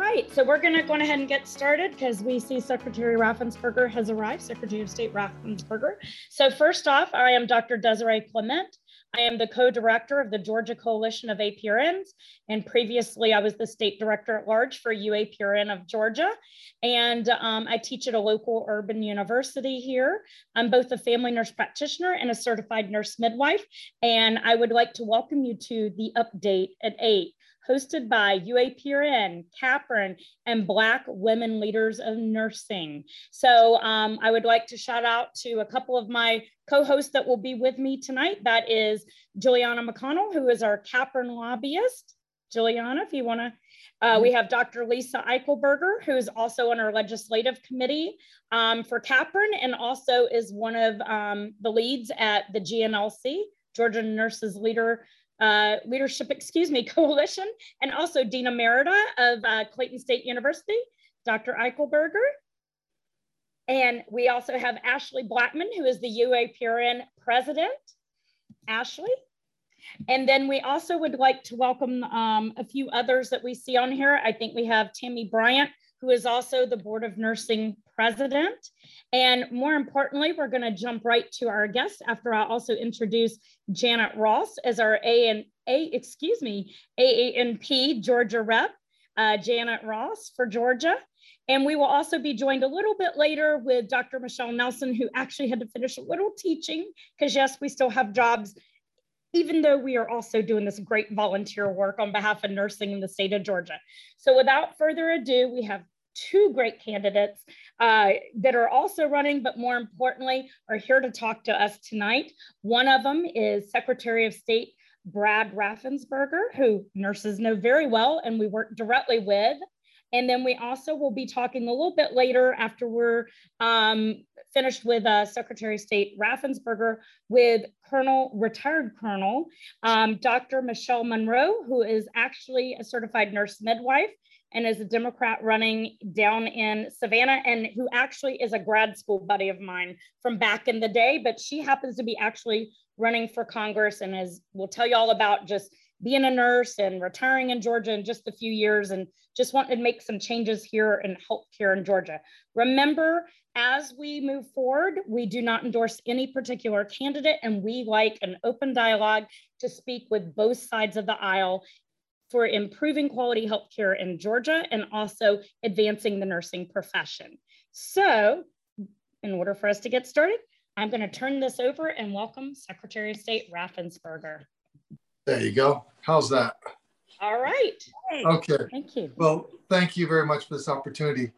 right, so we're going to go ahead and get started because we see Secretary Raffensperger has arrived, Secretary of State Raffensperger. So first off, I am Dr. Desiree Clement. I am the co-director of the Georgia Coalition of APRNs, and previously I was the state director at large for UAPRN of Georgia, and um, I teach at a local urban university here. I'm both a family nurse practitioner and a certified nurse midwife, and I would like to welcome you to the update at 8 hosted by UAPRN, CAPRN, and Black Women Leaders of Nursing. So um, I would like to shout out to a couple of my co-hosts that will be with me tonight. That is Juliana McConnell, who is our CAPRN lobbyist. Juliana, if you wanna, uh, we have Dr. Lisa Eichelberger, who is also on our legislative committee um, for CAPRN and also is one of um, the leads at the GNLC, Georgia Nurses Leader uh, Leadership, excuse me, Coalition, and also Dina Merida of uh, Clayton State University, Dr. Eichelberger. And we also have Ashley Blackman, who is the UAPRN president. Ashley. And then we also would like to welcome um, a few others that we see on here. I think we have Tammy Bryant, who is also the Board of Nursing president. And more importantly, we're going to jump right to our guest after I also introduce Janet Ross as our A and A, excuse me, AANP Georgia rep, uh, Janet Ross for Georgia. And we will also be joined a little bit later with Dr. Michelle Nelson, who actually had to finish a little teaching because yes, we still have jobs even though we are also doing this great volunteer work on behalf of nursing in the state of Georgia. So without further ado, we have two great candidates uh, that are also running, but more importantly, are here to talk to us tonight. One of them is Secretary of State Brad Raffensperger, who nurses know very well and we work directly with. And then we also will be talking a little bit later after we're um, finished with uh, Secretary of State Raffensperger with Colonel, retired Colonel, um, Dr. Michelle Monroe, who is actually a certified nurse midwife and is a Democrat running down in Savannah and who actually is a grad school buddy of mine from back in the day, but she happens to be actually running for Congress and is will tell you all about just being a nurse and retiring in Georgia in just a few years and just wanted to make some changes here in healthcare in Georgia. Remember, as we move forward, we do not endorse any particular candidate and we like an open dialogue to speak with both sides of the aisle for improving quality healthcare in Georgia and also advancing the nursing profession. So in order for us to get started, I'm gonna turn this over and welcome Secretary of State Raffensperger. There you go. How's that? All right. Okay. Thank you. Well, thank you very much for this opportunity.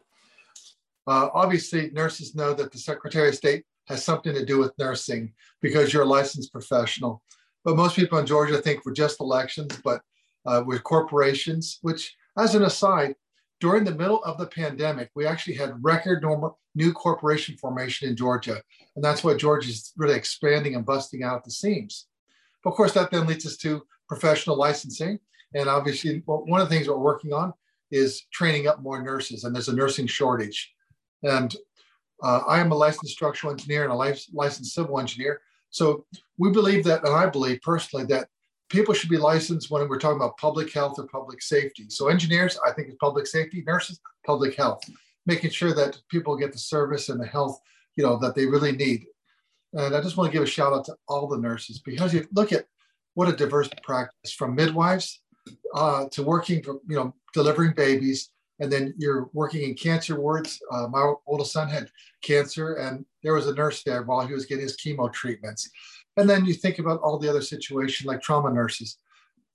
Uh, obviously, nurses know that the Secretary of State has something to do with nursing because you're a licensed professional. But most people in Georgia think we're just elections, but uh, with corporations, which, as an aside, during the middle of the pandemic, we actually had record new corporation formation in Georgia. And that's why Georgia is really expanding and busting out the seams. But of course, that then leads us to professional licensing. And obviously, one of the things we're working on is training up more nurses, and there's a nursing shortage. And uh, I am a licensed structural engineer and a licensed civil engineer. So we believe that, and I believe personally that people should be licensed when we're talking about public health or public safety. So engineers, I think is public safety, nurses, public health, making sure that people get the service and the health, you know, that they really need. And I just want to give a shout out to all the nurses because you look at what a diverse practice from midwives uh, to working for, you know, delivering babies. And then you're working in cancer wards. Uh, my oldest son had cancer, and there was a nurse there while he was getting his chemo treatments. And then you think about all the other situations like trauma nurses.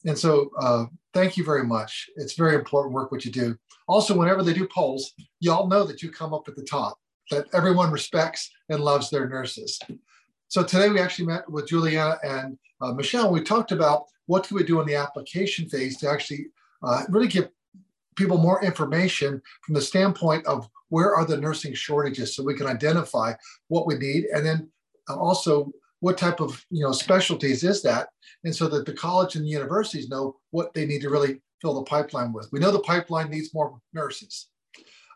And so uh, thank you very much. It's very important work what you do. Also, whenever they do polls, y'all know that you come up at the top, that everyone respects and loves their nurses. So today we actually met with Juliana and uh, Michelle. We talked about what can we do in the application phase to actually uh, really give people more information from the standpoint of where are the nursing shortages so we can identify what we need and then also what type of you know specialties is that? And so that the college and the universities know what they need to really fill the pipeline with. We know the pipeline needs more nurses.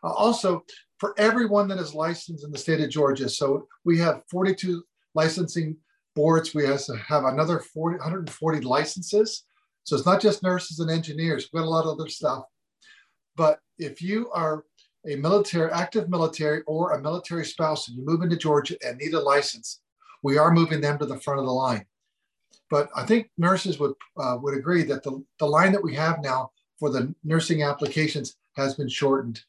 Uh, also for everyone that is licensed in the state of georgia so we have 42 licensing boards. We have have another 40, 140 licenses. So it's not just nurses and engineers. We got a lot of other stuff. But if you are a military, active military or a military spouse and you move into Georgia and need a license, we are moving them to the front of the line. But I think nurses would, uh, would agree that the, the line that we have now for the nursing applications has been shortened.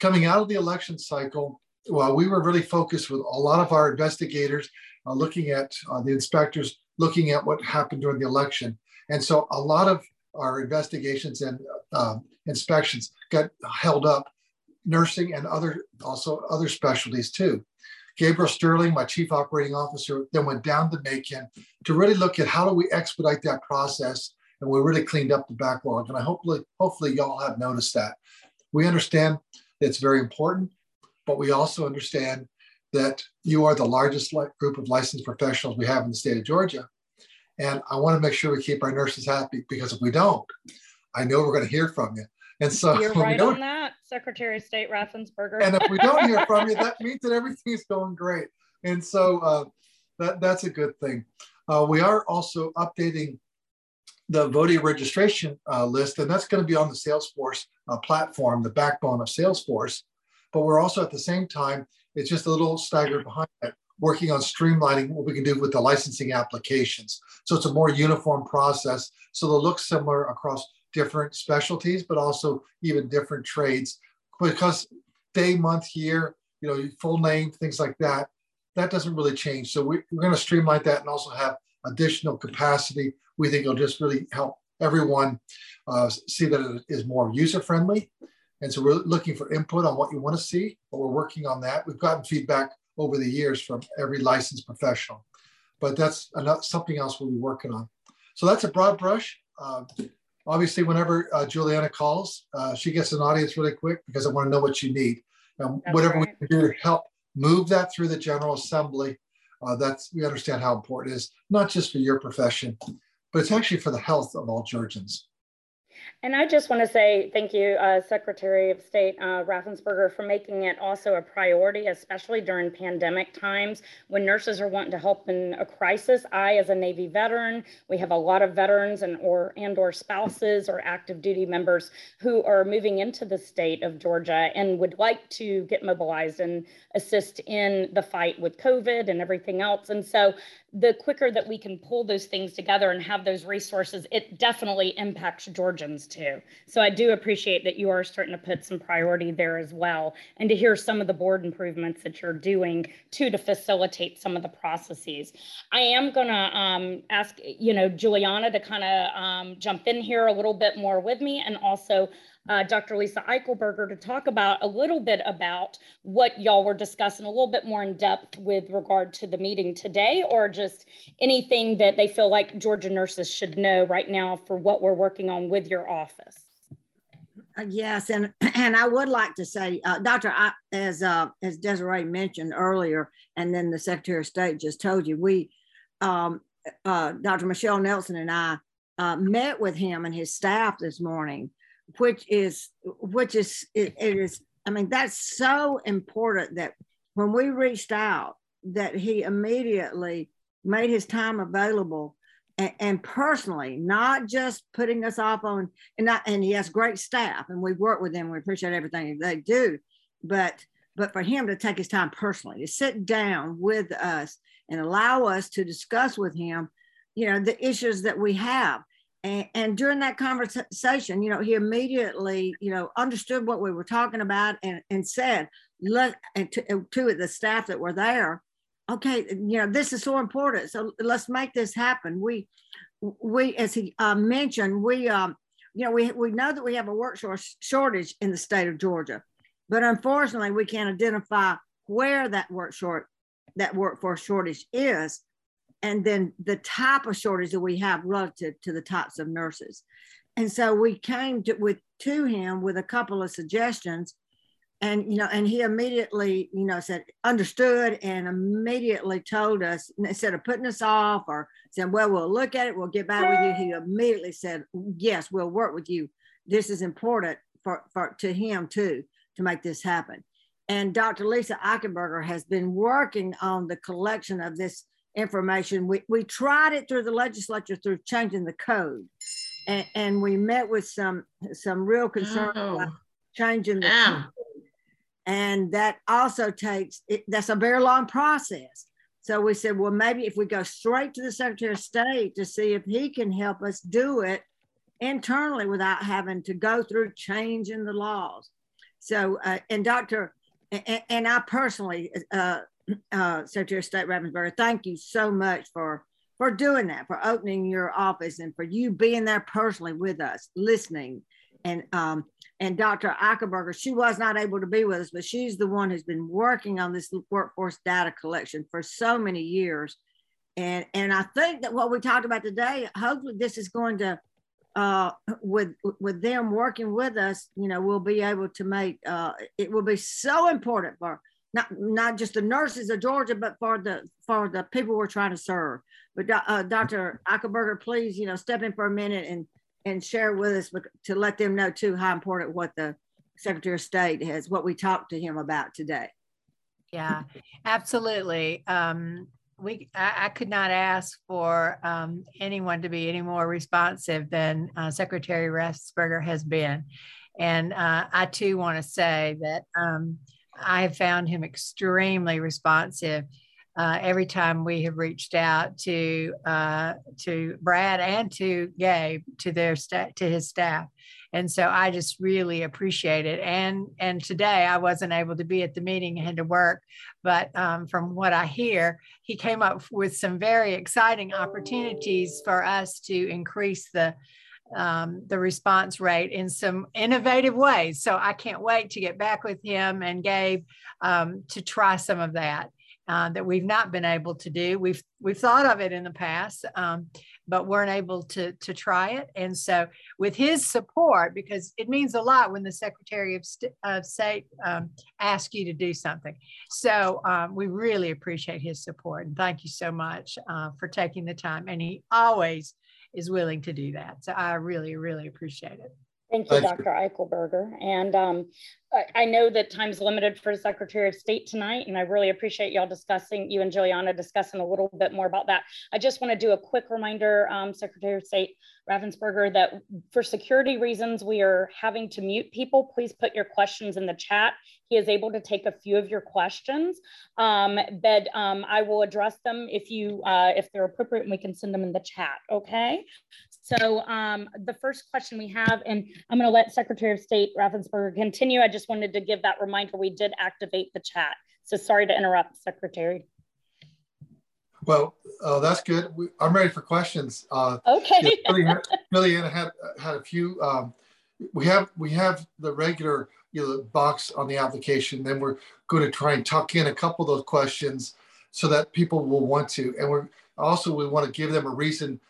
Coming out of the election cycle, well, we were really focused with a lot of our investigators uh, looking at uh, the inspectors, looking at what happened during the election. And so a lot of our investigations and uh, inspections got held up, nursing and other also other specialties too. Gabriel Sterling, my chief operating officer, then went down to Macon to really look at how do we expedite that process. And we really cleaned up the backlog. And I hopefully, hopefully y'all have noticed that. We understand it's very important, but we also understand that you are the largest group of licensed professionals we have in the state of Georgia. And I want to make sure we keep our nurses happy because if we don't, I know we're going to hear from you. And so you're right on that, Secretary of State Raffensperger. and if we don't hear from you, that means that everything's going great. And so uh, that, that's a good thing. Uh, we are also updating the voting registration uh, list, and that's going to be on the Salesforce uh, platform, the backbone of Salesforce. But we're also at the same time, it's just a little staggered behind that, working on streamlining what we can do with the licensing applications. So it's a more uniform process. So they'll look similar across different specialties, but also even different trades because day, month, year, you know, full name, things like that, that doesn't really change. So we, are going to streamline that and also have additional capacity. We think it'll just really help everyone uh, see that it is more user friendly. And so we're looking for input on what you want to see, but we're working on that. We've gotten feedback over the years from every licensed professional, but that's another, something else we'll be working on. So that's a broad brush. Uh, obviously, whenever uh, Juliana calls, uh, she gets an audience really quick because I want to know what you need. And that's whatever right. we can do to help move that through the General Assembly, uh, that's we understand how important it is, not just for your profession, but it's actually for the health of all Georgians. And I just want to say thank you, uh, Secretary of State uh, Raffensperger, for making it also a priority, especially during pandemic times when nurses are wanting to help in a crisis. I, as a Navy veteran, we have a lot of veterans and or and or spouses or active duty members who are moving into the state of Georgia and would like to get mobilized and assist in the fight with COVID and everything else. And so the quicker that we can pull those things together and have those resources, it definitely impacts Georgians too. So I do appreciate that you are starting to put some priority there as well, and to hear some of the board improvements that you're doing too to facilitate some of the processes. I am to um, ask, you know, Juliana to kind of um, jump in here a little bit more with me, and also uh, Dr. Lisa Eichelberger to talk about a little bit about what y'all were discussing a little bit more in depth with regard to the meeting today, or just anything that they feel like Georgia nurses should know right now for what we're working on with your office. Uh, yes, and and I would like to say, uh, Doctor, I, as uh, as Desiree mentioned earlier, and then the Secretary of State just told you, we, um, uh, Dr. Michelle Nelson and I uh, met with him and his staff this morning which is which is it, it is i mean that's so important that when we reached out that he immediately made his time available and, and personally not just putting us off on and not and he has great staff and we work with them we appreciate everything they do but but for him to take his time personally to sit down with us and allow us to discuss with him you know the issues that we have and, during that conversation, you know, he immediately, you know, understood what we were talking about and, and said, let and to, to the staff that were there, okay, you know, this is so important. So let's make this happen. We, we, as he uh, mentioned, we, um, you know, we, we know that we have a workforce shortage in the state of Georgia, but unfortunately, we can't identify where that work short, that workforce shortage is and then the type of shortage that we have relative to the types of nurses. And so we came to, with to him with a couple of suggestions, and you know, and he immediately, you know, said understood and immediately told us instead of putting us off or saying, "Well, we'll look at it, we'll get back with you." He immediately said, "Yes, we'll work with you. This is important for, for to him too to make this happen." And Dr. Lisa Eichelberger has been working on the collection of this information. We, we tried it through the legislature through changing the code. And, and we met with some some real concern oh. about changing the um. and that also takes it, that's a very long process. So we said, well, maybe if we go straight to the Secretary of State to see if he can help us do it internally without having to go through changing the laws. So, uh, and Dr. And, and I personally, uh, uh, Secretary of State Raffensperger, thank you so much for for doing that, for opening your office, and for you being there personally with us, listening. And um, and Dr. Eichelberger, she was not able to be with us, but she's the one who's been working on this workforce data collection for so many years. And and I think that what we talked about today, hopefully, this is going to uh, with with them working with us, you know, we'll be able to make uh, it will be so important for not not just the nurses of Georgia, but for the for the people we're trying to serve. But uh, Dr. Eichelberger, please, you know, step in for a minute and and share with us to let them know too how important what the Secretary of State has what we talked to him about today. Yeah, absolutely. Um, we I, I, could not ask for um, anyone to be any more responsive than uh, Secretary Raffensperger has been. And uh, I too want to say that um, I have found him extremely responsive. Uh, every time we have reached out to uh, to Brad and to Gabe to their sta- to his staff, and so I just really appreciate it. And and today I wasn't able to be at the meeting, I had to work, but um, from what I hear, he came up with some very exciting opportunities for us to increase the um, the response rate in some innovative ways. So I can't wait to get back with him and Gabe um, to try some of that. Uh, that we've not been able to do. We've we've thought of it in the past, um, but weren't able to to try it. And so, with his support, because it means a lot when the Secretary of, St- of State um, asks you to do something. So um, we really appreciate his support, and thank you so much uh, for taking the time. And he always is willing to do that. So I really, really appreciate it. Thank you, Dr. Eichelberger. And um, I know that time's limited for the Secretary of State tonight, and I really appreciate y'all discussing, you and Juliana discussing a little bit more about that. I just want to do a quick reminder, um, Secretary of State Raffensperger, that for security reasons, we are having to mute people. Please put your questions in the chat. He is able to take a few of your questions, um, but um, I will address them if you uh, if they're appropriate, and we can send them in the chat. Okay. So um, the first question we have, and I'm going to let Secretary of State Raffensperger continue. I just wanted to give that reminder. We did activate the chat. So sorry to interrupt, Secretary. Well, uh, that's good. We, I'm ready for questions. Uh, okay. Billy, Billy had had a few. Um, we have we have the regular you know box on the application. Then we're going to try and tuck in a couple of those questions so that people will want to. And we're also we want to give them a reason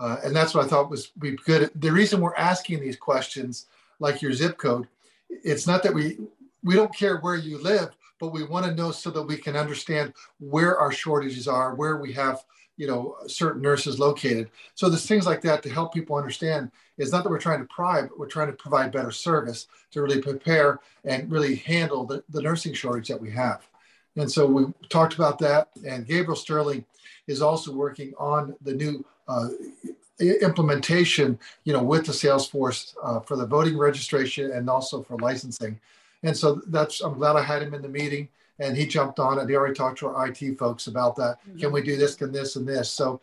uh, and that's what I thought was be good. The reason we're asking these questions, like your zip code, it's not that we we don't care where you live, but we want to know so that we can understand where our shortages are, where we have you know certain nurses located. So there's things like that to help people understand. It's not that we're trying to pry, but we're trying to provide better service to really prepare and really handle the, the nursing shortage that we have. And so we talked about that. And Gabriel Sterling is also working on the new uh, implementation, you know, with the Salesforce uh, for the voting registration and also for licensing. And so that's, I'm glad I had him in the meeting and he jumped on it. He already talked to our IT folks about that. Can we do this, can this and this? So,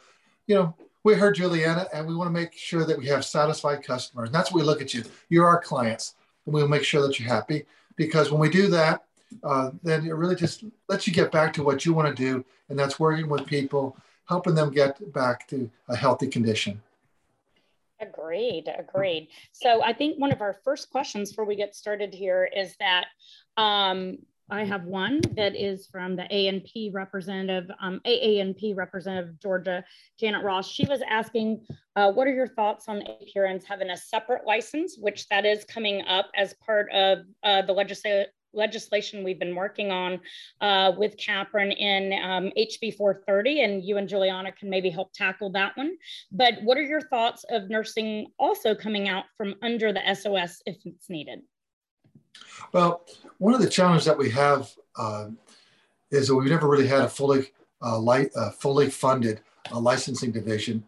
you know, we heard Juliana and we want to make sure that we have satisfied customers. And that's what we look at you. You're our clients and we'll make sure that you're happy because when we do that, uh, then it really just lets you get back to what you want to do. And that's working with people helping them get back to a healthy condition. Agreed, agreed. So I think one of our first questions before we get started here is that um, I have one that is from the ANP representative, um, AANP representative Georgia, Janet Ross. She was asking, uh, what are your thoughts on APRNs having a separate license, which that is coming up as part of uh, the legislative legislation we've been working on uh, with Capron in um, HB 430, and you and Juliana can maybe help tackle that one. But what are your thoughts of nursing also coming out from under the SOS if it's needed? Well, one of the challenges that we have uh, is that we've never really had a fully uh, light, uh, fully funded uh, licensing division.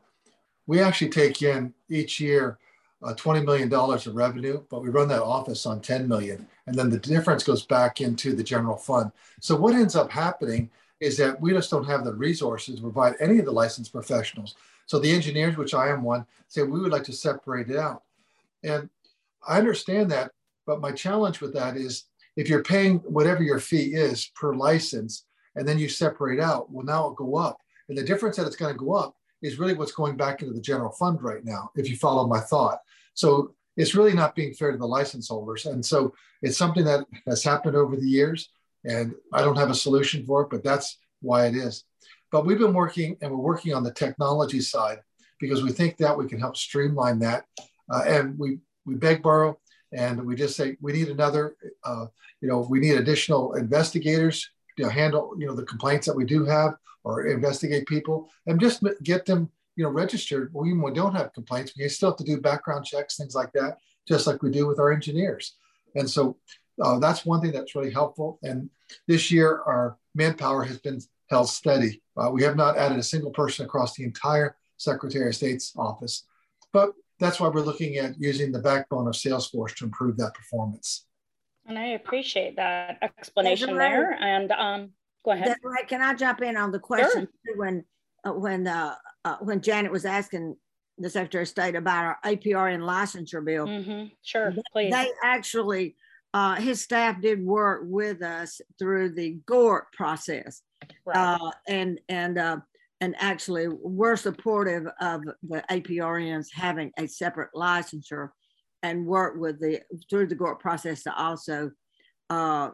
We actually take in each year uh, $20 million of revenue, but we run that office on 10 million. And then the difference goes back into the general fund. So what ends up happening is that we just don't have the resources to provide any of the licensed professionals. So the engineers, which I am one, say we would like to separate it out. And I understand that, but my challenge with that is if you're paying whatever your fee is per license, and then you separate out, well, now it'll go up. And the difference that it's going to go up is really what's going back into the general fund right now, if you follow my thought. So it's really not being fair to the license holders. And so it's something that has happened over the years. And I don't have a solution for it, but that's why it is. But we've been working and we're working on the technology side because we think that we can help streamline that. Uh, and we, we beg, borrow, and we just say we need another, uh, you know, we need additional investigators to handle, you know, the complaints that we do have or investigate people and just get them, you know, registered. Well, even we don't have complaints, we still have to do background checks, things like that, just like we do with our engineers. And so uh, that's one thing that's really helpful. And this year, our manpower has been held steady. Uh, we have not added a single person across the entire Secretary of State's office, but that's why we're looking at using the backbone of Salesforce to improve that performance. And I appreciate that explanation there. And um, go ahead. Right. Can I jump in on the question sure. when uh, when uh, uh, when Janet was asking the Secretary of State about our APRN licensure bill? Mm-hmm. Sure, please. They actually uh, his staff did work with us through the GORT process, right. uh, and and uh, and actually we're supportive of the APRNs having a separate licensure, and work with the through the GORT process to also uh,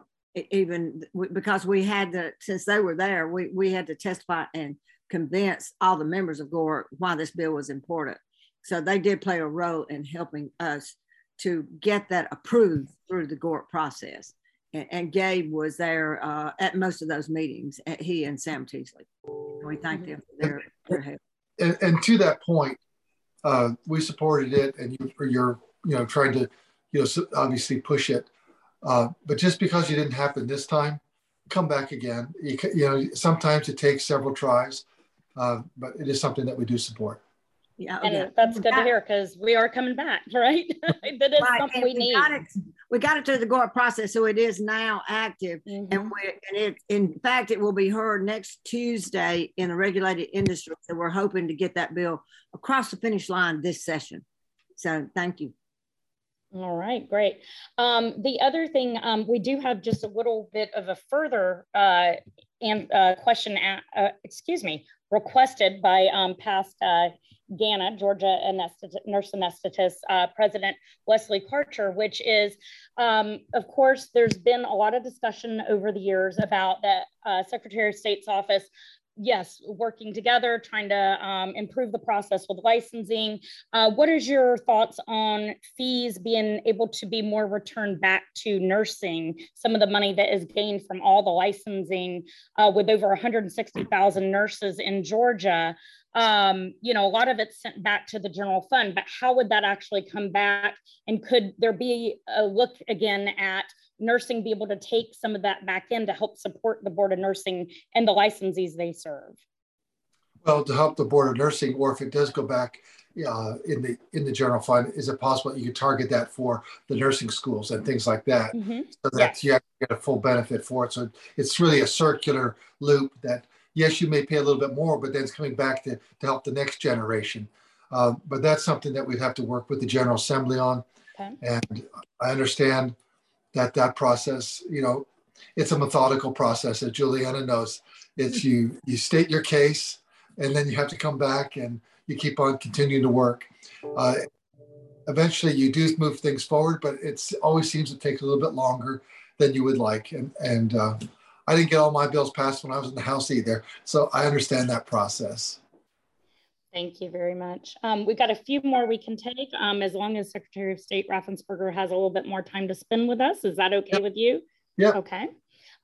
even because we had to since they were there, we we had to testify and convince all the members of GORT why this bill was important. So they did play a role in helping us to get that approved through the GORT process. And, and Gabe was there uh, at most of those meetings, he and Sam Teasley. We thank them for their, their help. And, and, to that point, uh, we supported it, and you, you're you know trying to you know obviously push it. Uh, but just because you didn't happen this time, come back again. You, you know sometimes it takes several tries, uh, but it is something that we do support. Yeah, and yeah. that's good to hear because we are coming back, right? that is right. something we, we need. Got it, we got it through the GORT process, so it is now active, mm-hmm. and we and it in fact it will be heard next Tuesday in a regulated industry. So we're hoping to get that bill across the finish line this session. So thank you. All right, great. Um, the other thing, um, we do have just a little bit of a further uh, and uh, question, uh, excuse me, requested by um, past uh, GANA, Georgia Nurse Anesthetist uh, President Wesley Karcher, which is, um, of course, there's been a lot of discussion over the years about the uh, Secretary of State's office yes, working together, trying to um, improve the process with licensing. Uh, what is your thoughts on fees being able to be more returned back to nursing? Some of the money that is gained from all the licensing uh, with over 160,000 nurses in Georgia. Um, you know, a lot of it's sent back to the general fund, but how would that actually come back? And could there be a look again at nursing be able to take some of that back in to help support the Board of Nursing and the licensees they serve? Well, to help the Board of Nursing, or if it does go back uh, in the in the general fund, is it possible you could target that for the nursing schools and things like that, mm-hmm. so that yeah. you get a full benefit for it? So it's really a circular loop that yes, you may pay a little bit more, but then it's coming back to, to help the next generation. Uh, but that's something that we'd have to work with the General Assembly on. Okay. And I understand that that process, you know, it's a methodical process, as Juliana knows. It's you you state your case, and then you have to come back and you keep on continuing to work. Uh, eventually, you do move things forward, but it always seems to take a little bit longer than you would like. And and uh, I didn't get all my bills passed when I was in the House either, so I understand that process. Thank you very much. Um, we've got a few more we can take um, as long as Secretary of State Raffensperger has a little bit more time to spend with us. Is that okay yep. with you? Yeah. Okay.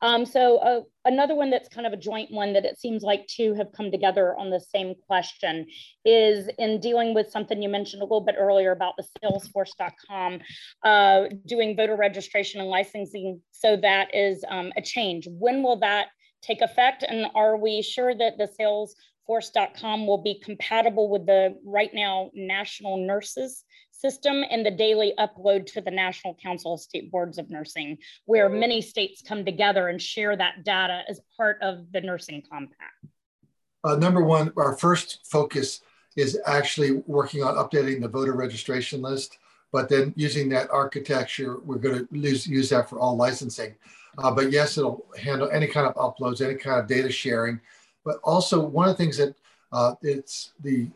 Um, so uh, another one that's kind of a joint one that it seems like two have come together on the same question is in dealing with something you mentioned a little bit earlier about the salesforce.com uh, doing voter registration and licensing. So that is um, a change. When will that take effect? And are we sure that the salesforce.com will be compatible with the right now national nurses system and the daily upload to the National Council of State Boards of Nursing, where many states come together and share that data as part of the nursing compact? Uh, number one, our first focus is actually working on updating the voter registration list, but then using that architecture, we're going to use, use that for all licensing. Uh, but yes, it'll handle any kind of uploads, any kind of data sharing. But also, one of the things that uh, it's the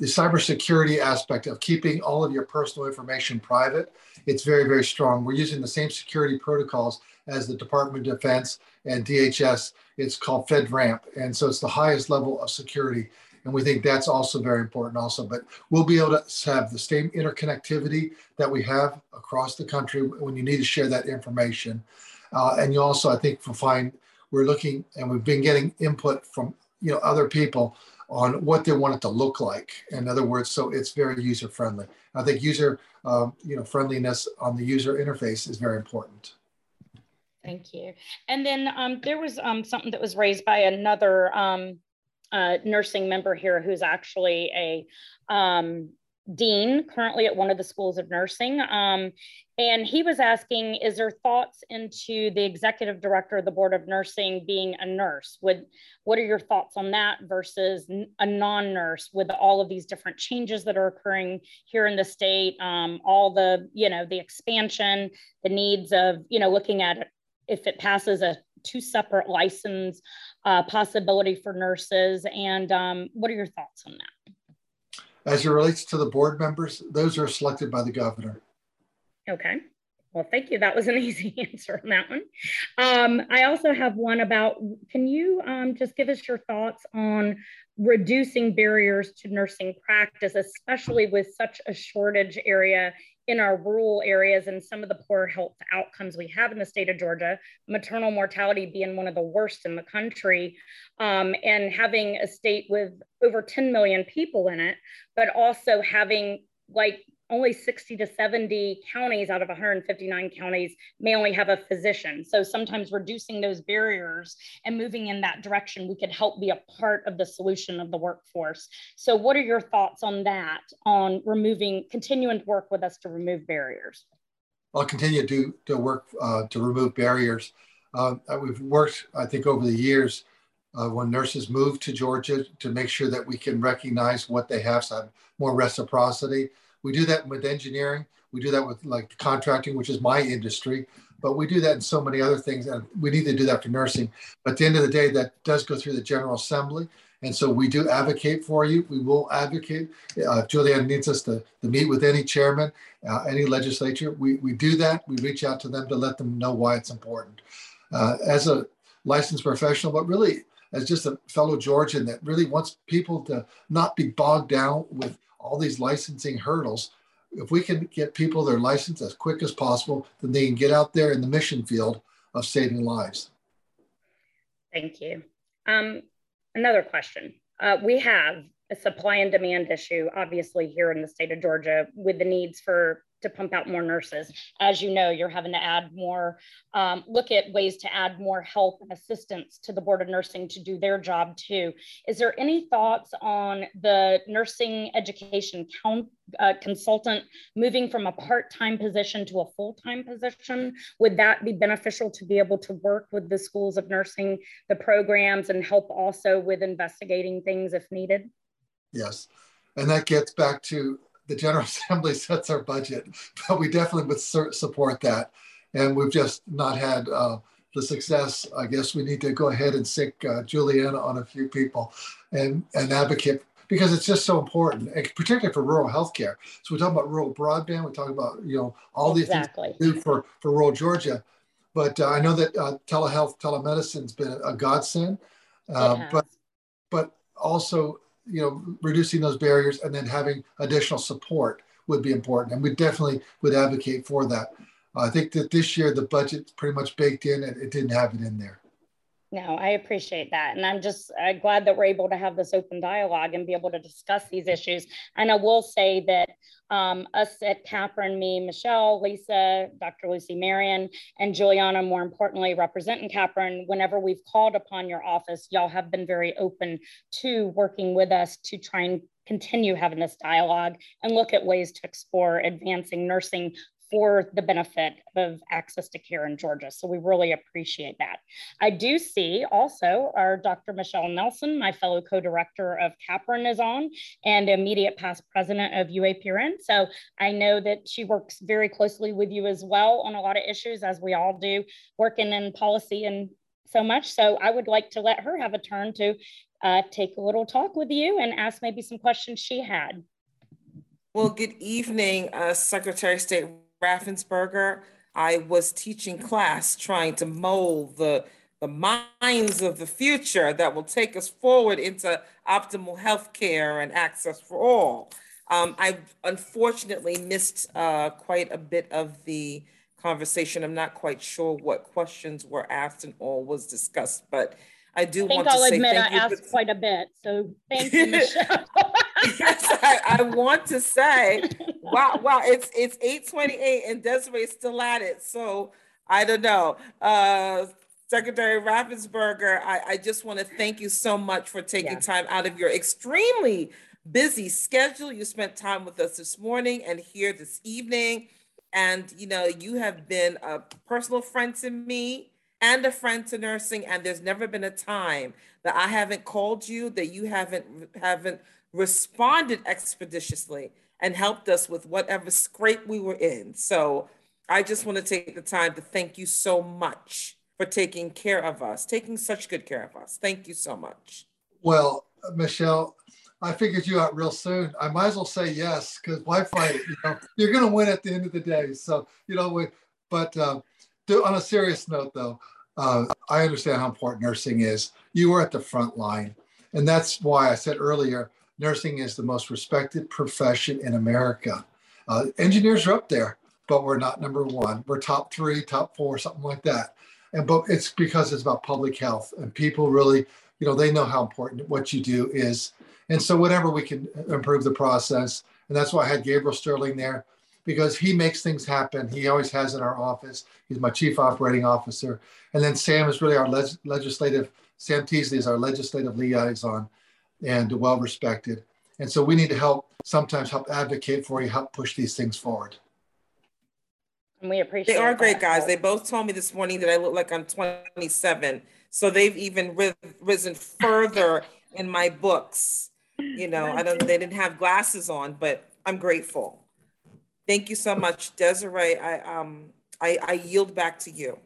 the cybersecurity aspect of keeping all of your personal information private, it's very, very strong. We're using the same security protocols as the Department of Defense and DHS. It's called FedRAMP. And so it's the highest level of security. And we think that's also very important also. But we'll be able to have the same interconnectivity that we have across the country when you need to share that information. Uh, and you also, I think, will find we're looking and we've been getting input from you know other people on what they want it to look like. In other words, so it's very user friendly. I think user um, you know friendliness on the user interface is very important. Thank you. And then um, there was um, something that was raised by another um, uh, nursing member here who's actually a um, dean currently at one of the schools of nursing. Um, and he was asking, is there thoughts into the executive director of the board of nursing being a nurse? Would, what are your thoughts on that versus a non-nurse with all of these different changes that are occurring here in the state, um, all the, you know, the expansion, the needs of, you know, looking at if it passes a two separate license uh, possibility for nurses. And um, what are your thoughts on that? As it relates to the board members, those are selected by the governor. Okay. Well, thank you. That was an easy answer on that one. Um, I also have one about, can you um, just give us your thoughts on reducing barriers to nursing practice, especially with such a shortage area in our rural areas and some of the poor health outcomes we have in the state of Georgia, maternal mortality being one of the worst in the country, um, and having a state with over 10 million people in it, but also having like only 60 to 70 counties out of 159 counties may only have a physician. So sometimes reducing those barriers and moving in that direction, we could help be a part of the solution of the workforce. So what are your thoughts on that, on removing, continuing to work with us to remove barriers? I'll continue to, to work uh, to remove barriers. Uh, we've worked, I think, over the years uh, when nurses move to Georgia to make sure that we can recognize what they have, so have more reciprocity. We do that with engineering. We do that with like contracting, which is my industry, but we do that in so many other things. And we need to do that for nursing. But at the end of the day, that does go through the General Assembly. And so we do advocate for you. We will advocate. Uh, Juliana needs us to, to meet with any chairman, uh, any legislature. We, we do that. We reach out to them to let them know why it's important. Uh, as a licensed professional, but really as just a fellow Georgian that really wants people to not be bogged down with all these licensing hurdles. If we can get people their license as quick as possible, then they can get out there in the mission field of saving lives. Thank you. Um, another question. Uh, we have a supply and demand issue, obviously, here in the state of Georgia with the needs for to pump out more nurses. As you know, you're having to add more, um, look at ways to add more help and assistance to the Board of Nursing to do their job too. Is there any thoughts on the nursing education count, uh, consultant moving from a part-time position to a full-time position? Would that be beneficial to be able to work with the schools of nursing, the programs, and help also with investigating things if needed? Yes. And that gets back to the General Assembly sets our budget, but we definitely would support that. And we've just not had uh, the success. I guess we need to go ahead and sic uh, Juliana on a few people and, and advocate because it's just so important, particularly for rural healthcare. So we talk about rural broadband. We talk about you know all these exactly. things do for for rural Georgia. But uh, I know that uh, telehealth, telemedicine's been a godsend. Uh, but but also you know, reducing those barriers and then having additional support would be important. And we definitely would advocate for that. I think that this year the budget's pretty much baked in and it didn't have it in there. No, I appreciate that. And I'm just uh, glad that we're able to have this open dialogue and be able to discuss these issues. And I will say that um, us at Capron, me, Michelle, Lisa, Dr. Lucy Marion, and Juliana, more importantly, representing Capron, whenever we've called upon your office, y'all have been very open to working with us to try and continue having this dialogue and look at ways to explore advancing nursing for the benefit of access to care in Georgia. So we really appreciate that. I do see also our Dr. Michelle Nelson, my fellow co-director of Capron is on and immediate past president of UAPRN. So I know that she works very closely with you as well on a lot of issues as we all do working in policy and so much. So I would like to let her have a turn to uh, take a little talk with you and ask maybe some questions she had. Well, good evening, uh, Secretary of State Raffensperger. I was teaching class trying to mold the, the minds of the future that will take us forward into optimal health care and access for all. Um, I unfortunately missed uh, quite a bit of the conversation. I'm not quite sure what questions were asked and all was discussed, but I do I think want I'll to say admit I thank you. asked quite a bit. So thank you, yes, I, I want to say, wow, wow, it's it's 828 and Desiree's still at it. So I don't know. Uh, Secretary Raffensperger, I, I just want to thank you so much for taking Yeah. time out of your extremely busy schedule. You spent time with us this morning and here this evening. And, you know, you have been a personal friend to me and a friend to nursing. And there's never been a time that I haven't called you, that you haven't haven't responded expeditiously and helped us with whatever scrape we were in. So I just want to take the time to thank you so much for taking care of us, taking such good care of us. Thank you so much. Well, Michelle, I figured you out real soon. I might as well say yes because it? You know, you're going to win at the end of the day. So you know, we, but uh, on a serious note, though, uh, I understand how important nursing is. You were at the front line, and that's why I said earlier, nursing is the most respected profession in America. Uh, engineers are up there, but we're not number one. We're top three, top four, something like that. And but it's because it's about public health, and people really, you know, they know how important what you do is. And so whatever we can improve the process, and that's why I had Gabriel Sterling there, because he makes things happen. He always has in our office. He's my chief operating officer. And then Sam is really our leg- legislative, Sam Teasley is our legislative liaison and well respected. And so we need to help sometimes help advocate for you, help push these things forward. And we appreciate They are great guys. They both told me this morning that I look like I'm 27. So they've even risen further in my books. You know, I don't, they didn't have glasses on, but I'm grateful. Thank you so much, Desiree. I, um, I, I yield back to you.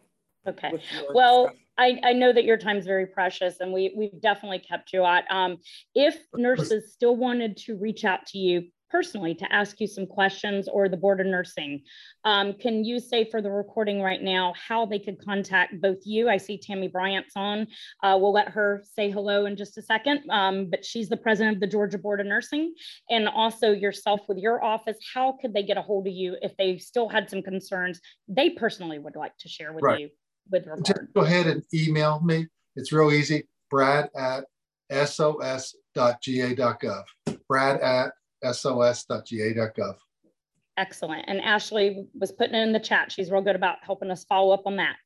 Okay. Well, discussion. I, I know that your time's very precious and we, we've definitely kept you out. Um, if nurses still wanted to reach out to you personally to ask you some questions or the Board of Nursing, um, can you say for the recording right now how they could contact both you? I see Tammy Bryant's on. Uh, we'll let her say hello in just a second, um, but she's the president of the Georgia Board of Nursing. And also yourself with your office, how could they get a hold of you if they still had some concerns they personally would like to share with Right. you with Just go ahead and email me. It's real easy. Brad at sos.ga.gov. Brad at sos.ga.gov. Excellent. And Ashley was putting it in the chat. She's real good about helping us follow up on that.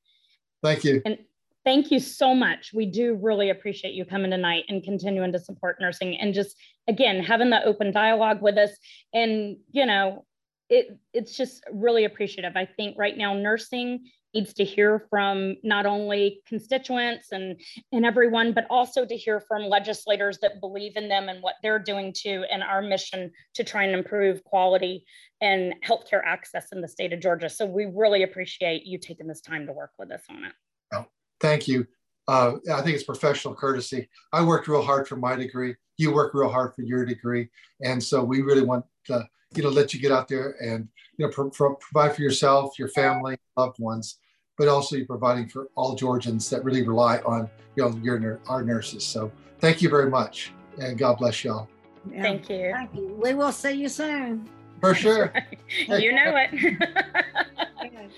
Thank you. And thank you so much. We do really appreciate you coming tonight and continuing to support nursing and just, again, having the open dialogue with us. And, you know, it, it's just really appreciative. I think right now nursing needs to hear from not only constituents and, and everyone, but also to hear from legislators that believe in them and what they're doing too and our mission to try and improve quality and healthcare access in the state of Georgia. So we really appreciate you taking this time to work with us on it. Thank you. Uh, I think it's professional courtesy. I worked real hard for my degree. You work real hard for your degree. And so we really want to, you know, let you get out there and, you know, pro- pro- provide for yourself, your family, loved ones, but also you're providing for all Georgians that really rely on, you know, your, our nurses. So thank you very much. And God bless y'all. Yeah. Thank you. Thank you. We will see you soon. For sure. you know it.